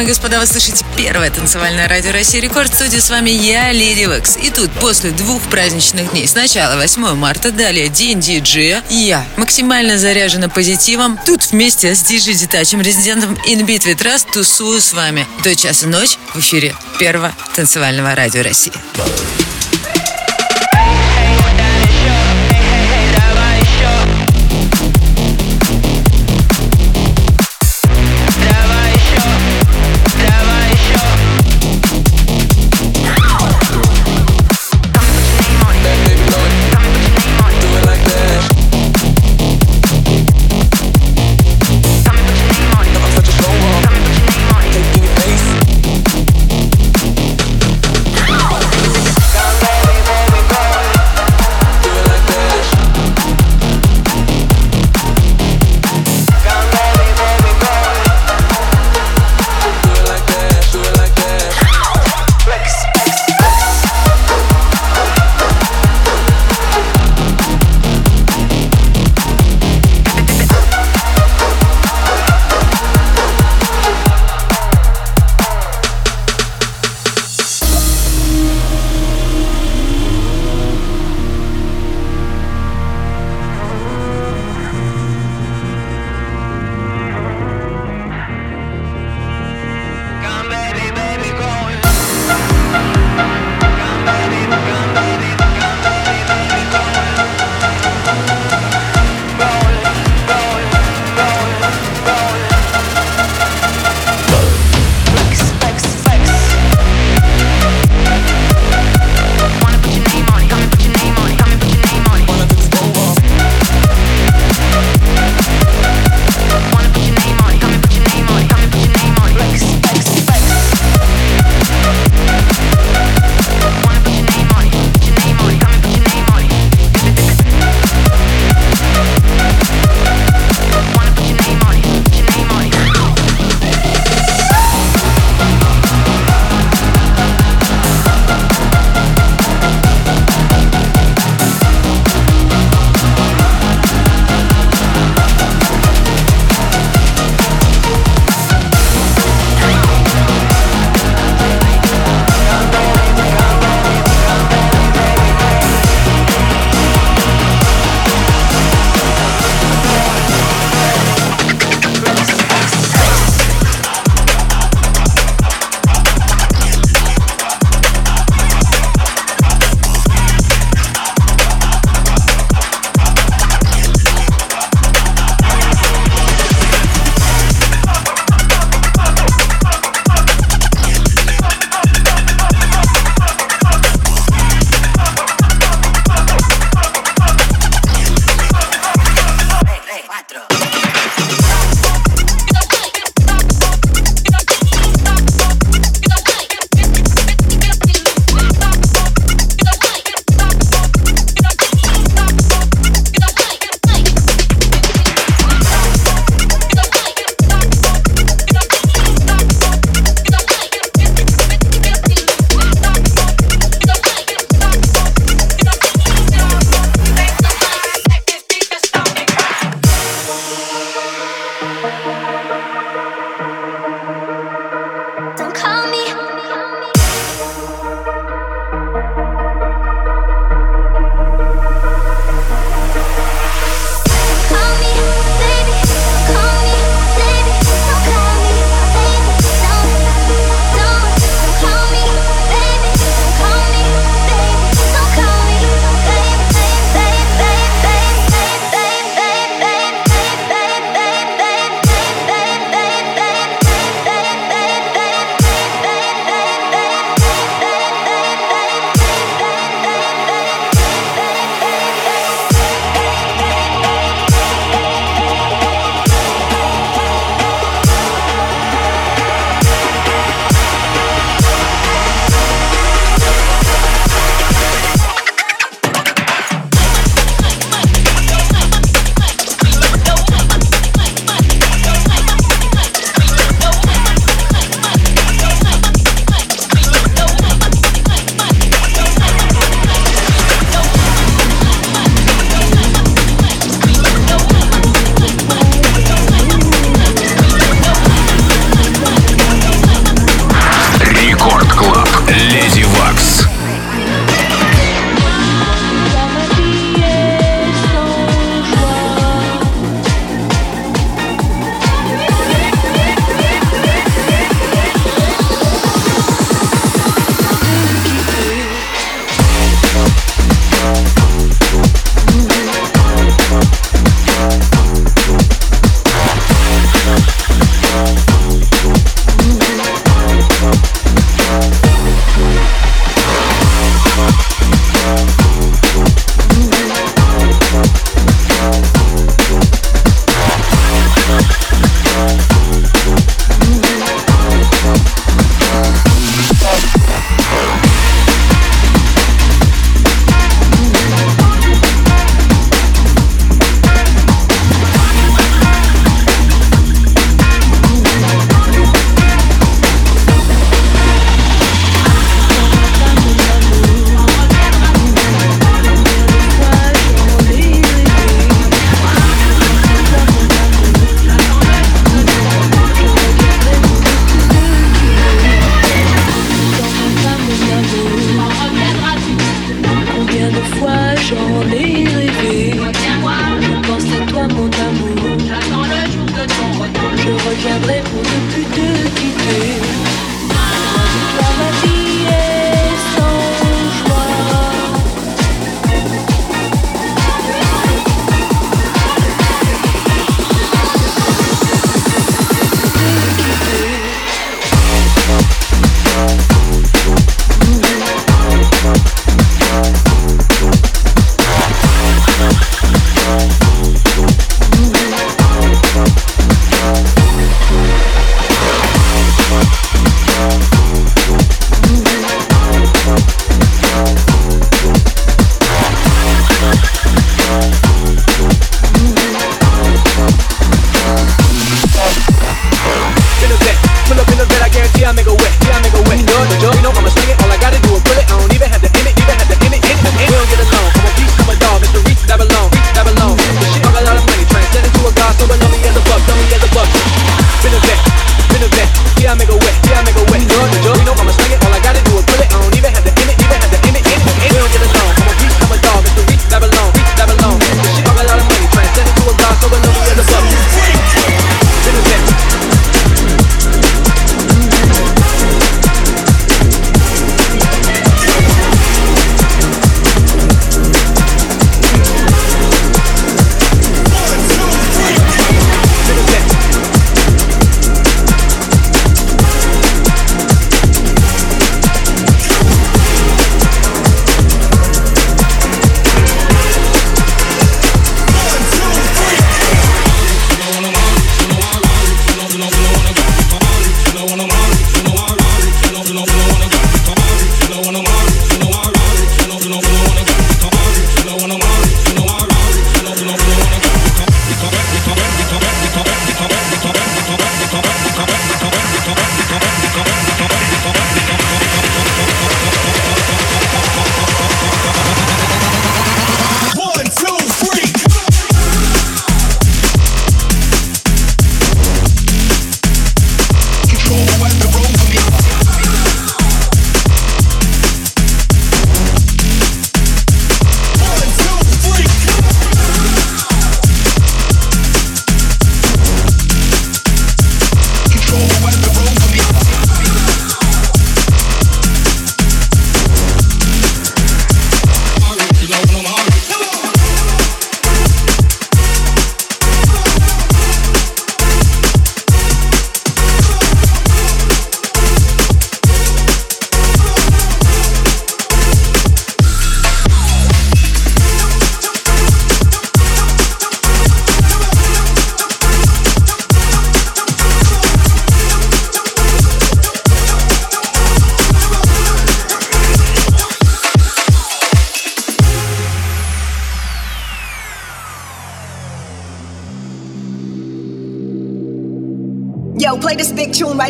Дамы и господа, вы слышите первое танцевальное радио России Рекорд. В студии с вами я, Леди Векс. И тут после двух праздничных дней, сначала 8 марта, далее День диджея, я максимально заряжена позитивом. Тут вместе с диджей Детачем, резидентом Beat Trust, тусую с вами до часа ночи в эфире первого танцевального радио России.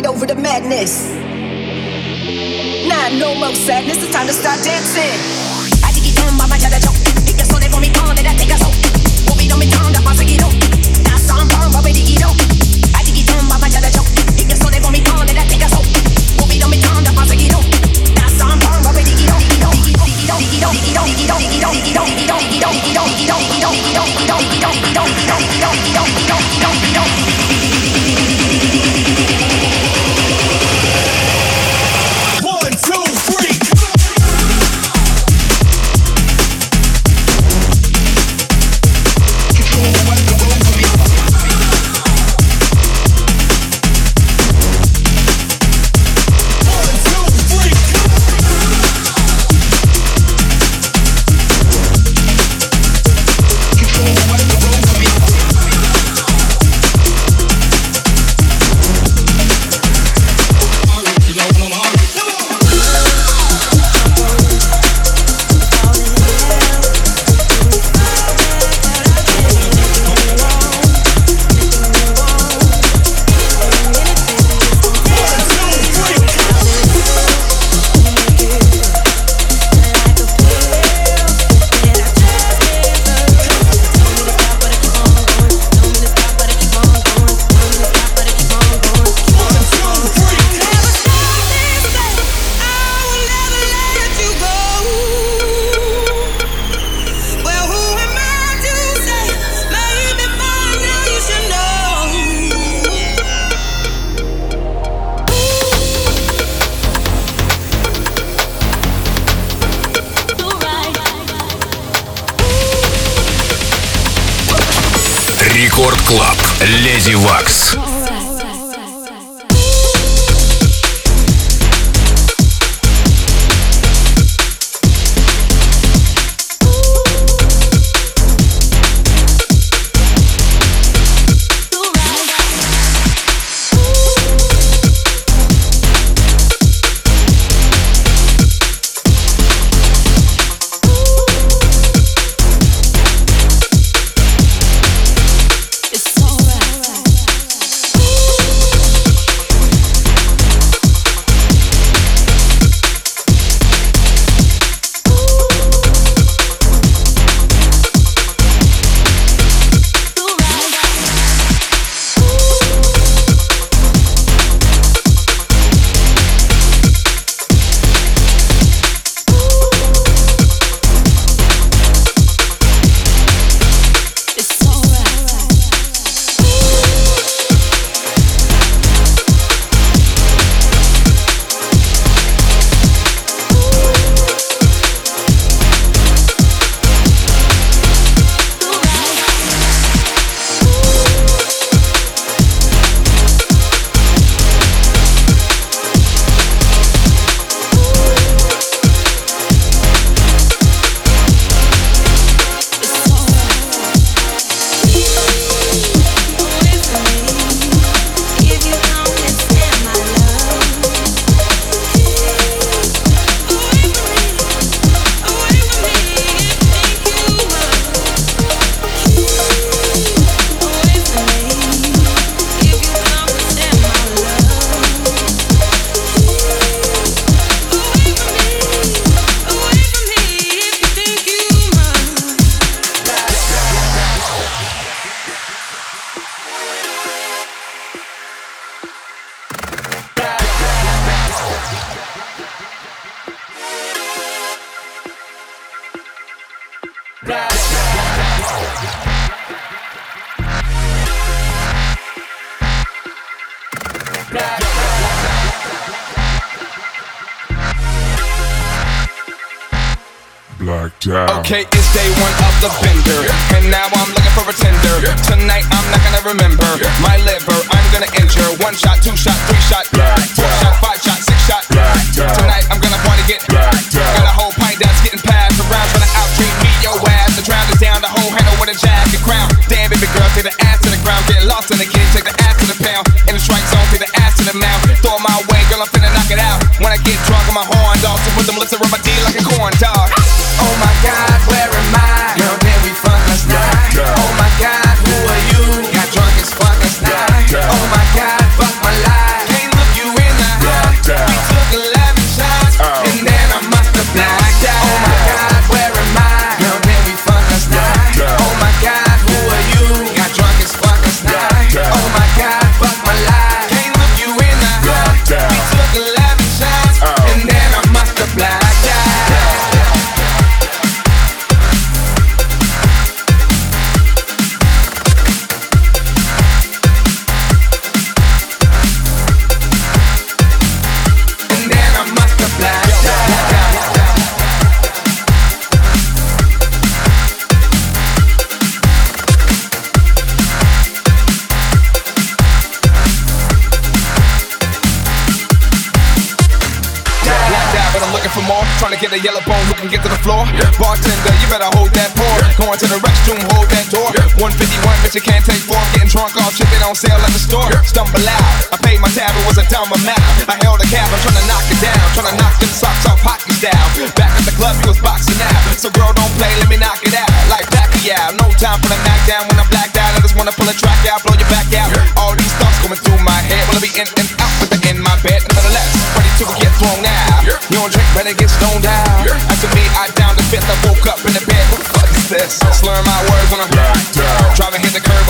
Over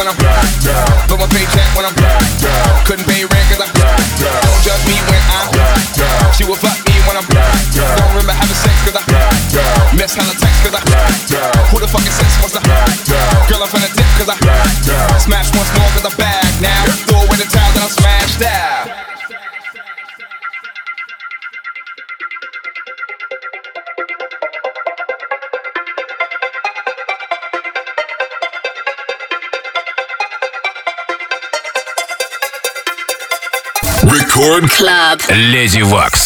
when I'm blacked out. Blow my paycheck when I'm blacked out. Couldn't pay rent cause I'm blacked out. Don't judge me when I'm blacked out. She will fuck me when I'm blacked out. Don't remember having sex cause I'm blacked out. Miss hella text cause I'm blacked out. Who the fuck is sex wants to blacked out? Girl, I'm finna dip cause I'm blacked out. Рекорд Клаб. Леди Вакс.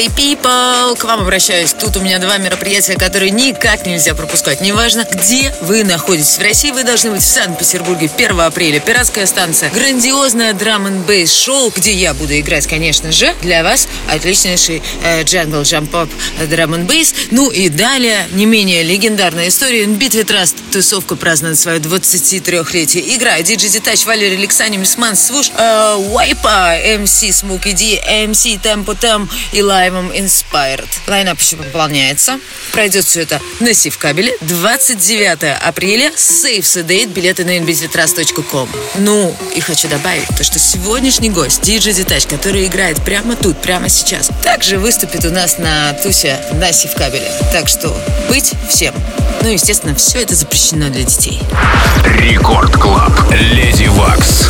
party people. Come on, обращаюсь. Тут у меня два мероприятия, которые никак нельзя пропускать. Неважно, где вы находитесь. В России вы должны быть в Санкт-Петербурге 1 апреля. Пиратская станция. Грандиозное драм н бейс шоу, где я буду играть, конечно же, для вас отличнейший э, джангл, джамп-поп, драм н бейс. Ну и далее, не менее легендарная история. Битве Траст. Тусовка празднует свое 23-летие. Игра Диджи Детач, Валерий Александров, Мисман, Свуш, э, Вайпа, МС Смуки Ди, MC Tempo Там и Лаймом Inspired. Line-up еще пополняется. Пройдет все это на Севкабеле. 29 апреля. Save the date. Билеты на inbeatwetrust.com. Ну, и хочу добавить то, что сегодняшний гость, диджей Детач, который играет прямо тут, прямо сейчас, также выступит у нас на тусе на Севкабеле. Так что быть всем. Ну, естественно, все это запрещено для детей. Record Club. Lady Waks.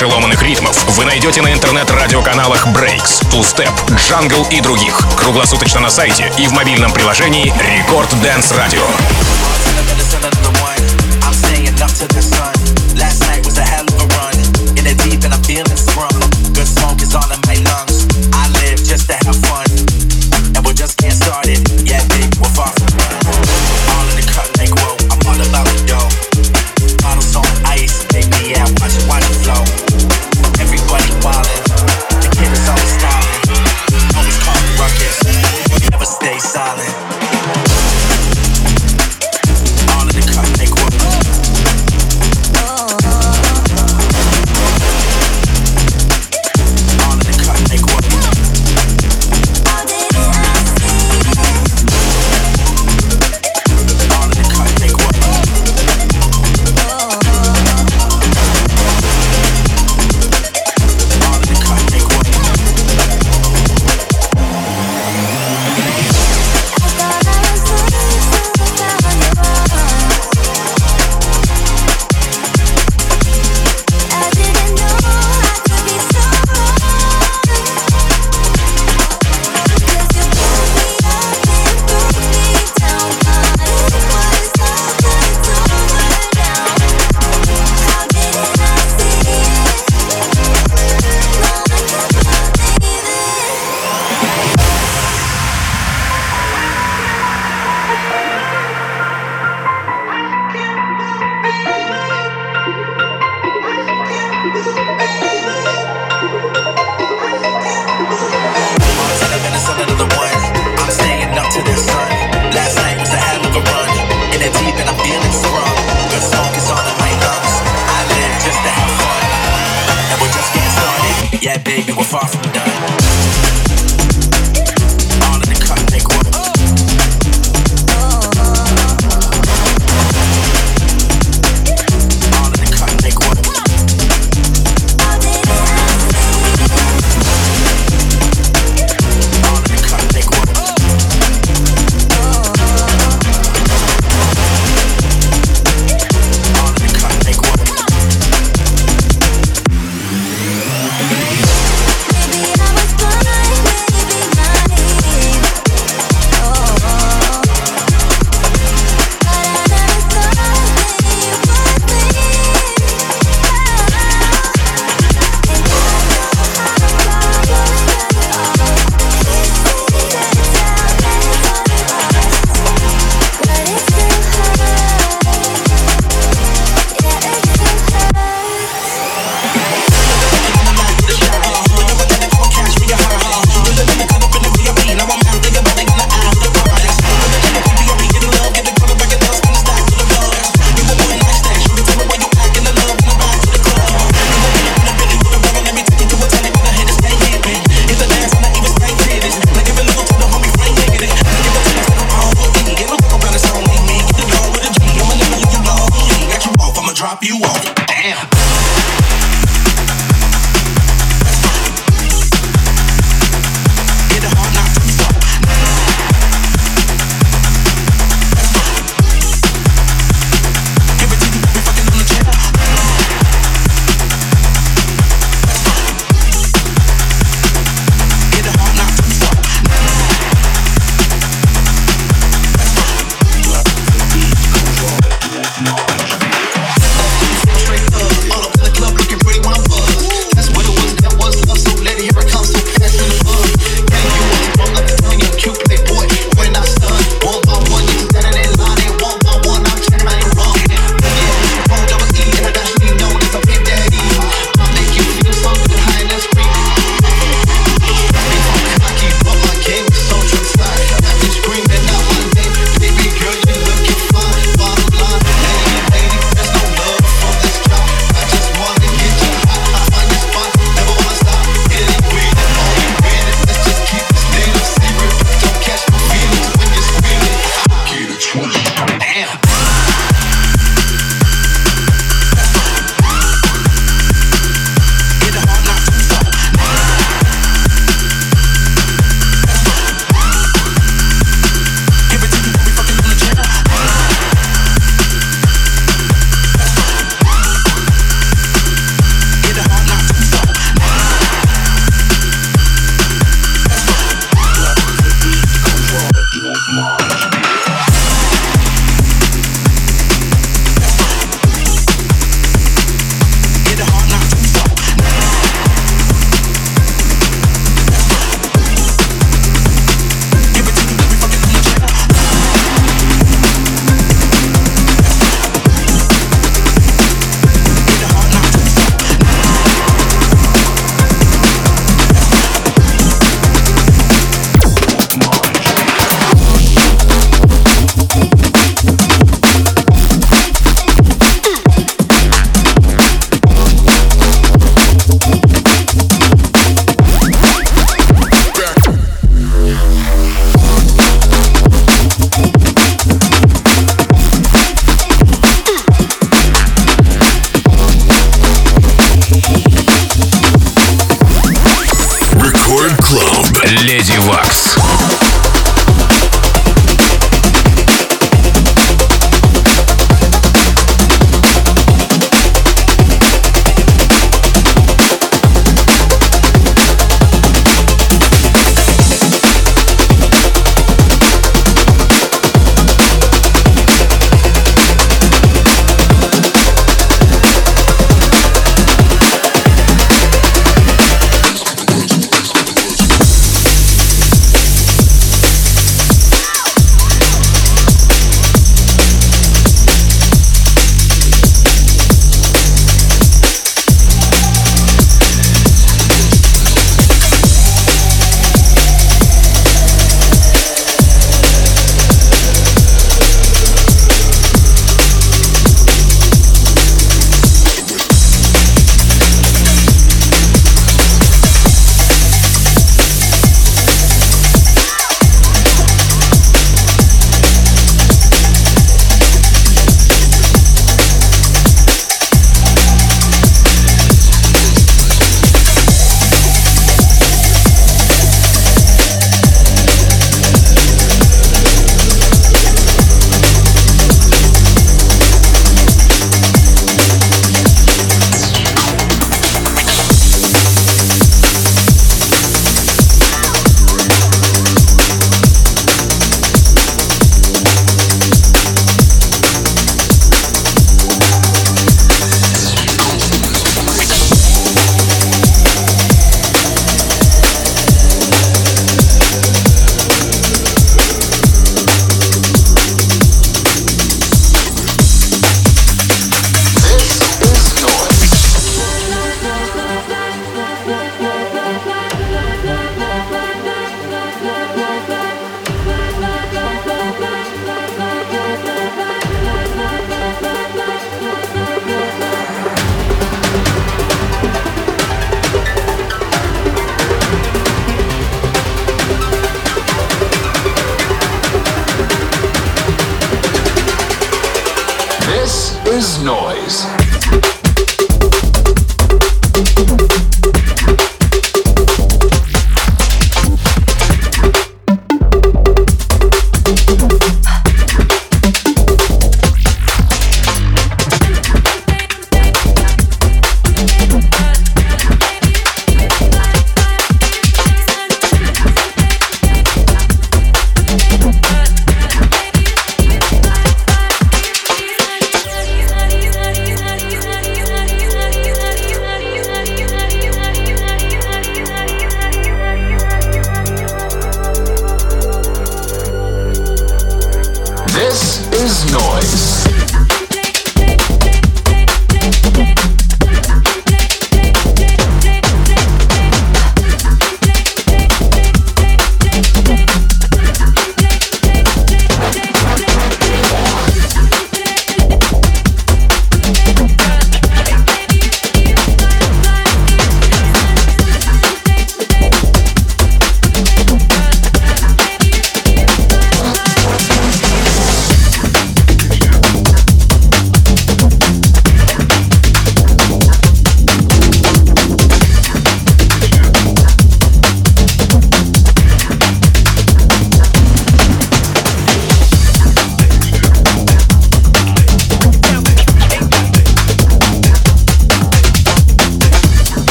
перешеломанных ритмов вы найдете на интернет-радиоканалах Breaks, Two Step, Jungle и других. Круглосуточно на сайте и в мобильном приложении Record Dance Radio. I'm saying up to this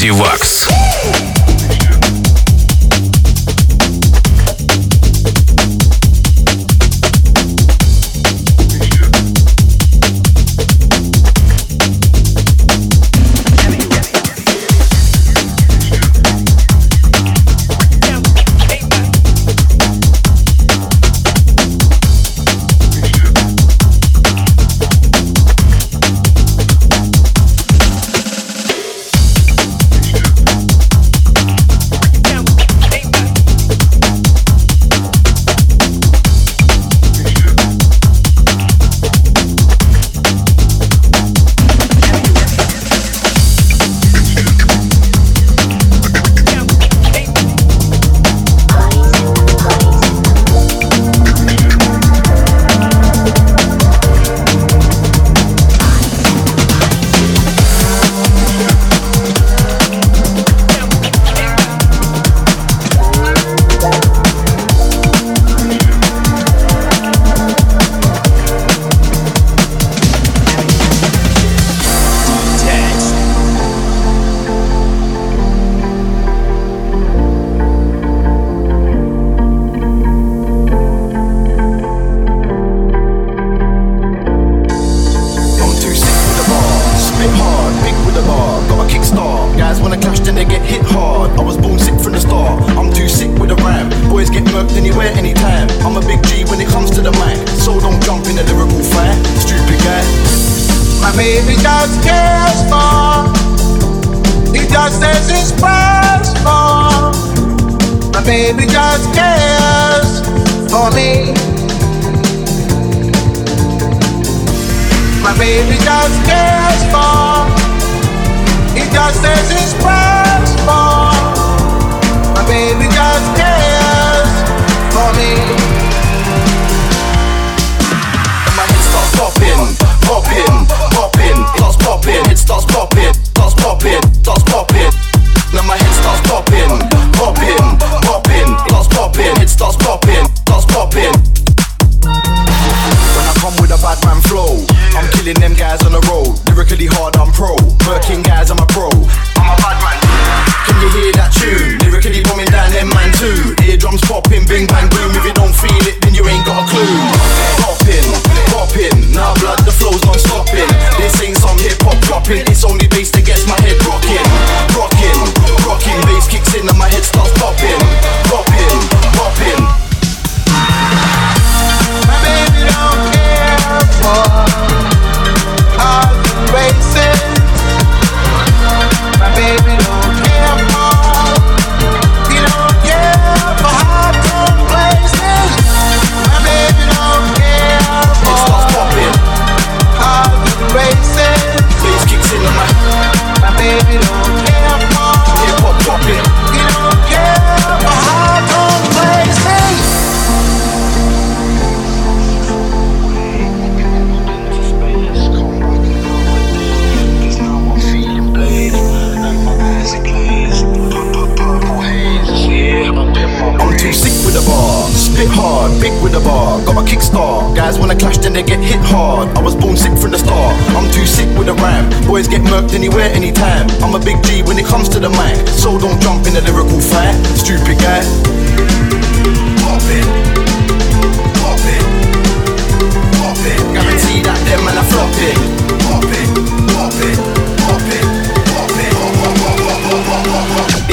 Леди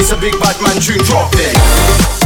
It's a big bad man tune, drop it.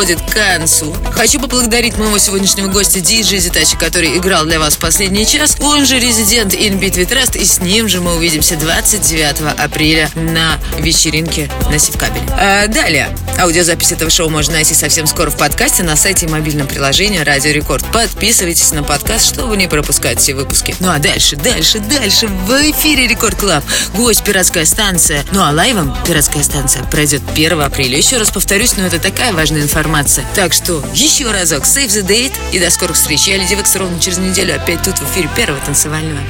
Подходит к концу. Хочу поблагодарить моего сегодняшнего гостя диджея Детача, который играл для вас последний час. Он же резидент In Beat We Trust, и с ним же мы увидимся 29 апреля на вечеринке на Севкабеле. А далее, аудиозапись этого шоу можно найти совсем скоро в подкасте на сайте и мобильном приложении Радио Рекорд. Подписывайтесь на подкаст, чтобы не пропускать все выпуски. Ну а дальше, дальше, дальше в эфире Record Club. Гость «Пиратская станция». Ну а live ом «Пиратская станция» пройдет 1 апреля. Еще раз повторюсь, но это такая важная информация. Так что еще разок, save the date и до скорых встреч. Я Lady Waks ровно через неделю опять тут в эфире первого танцевального.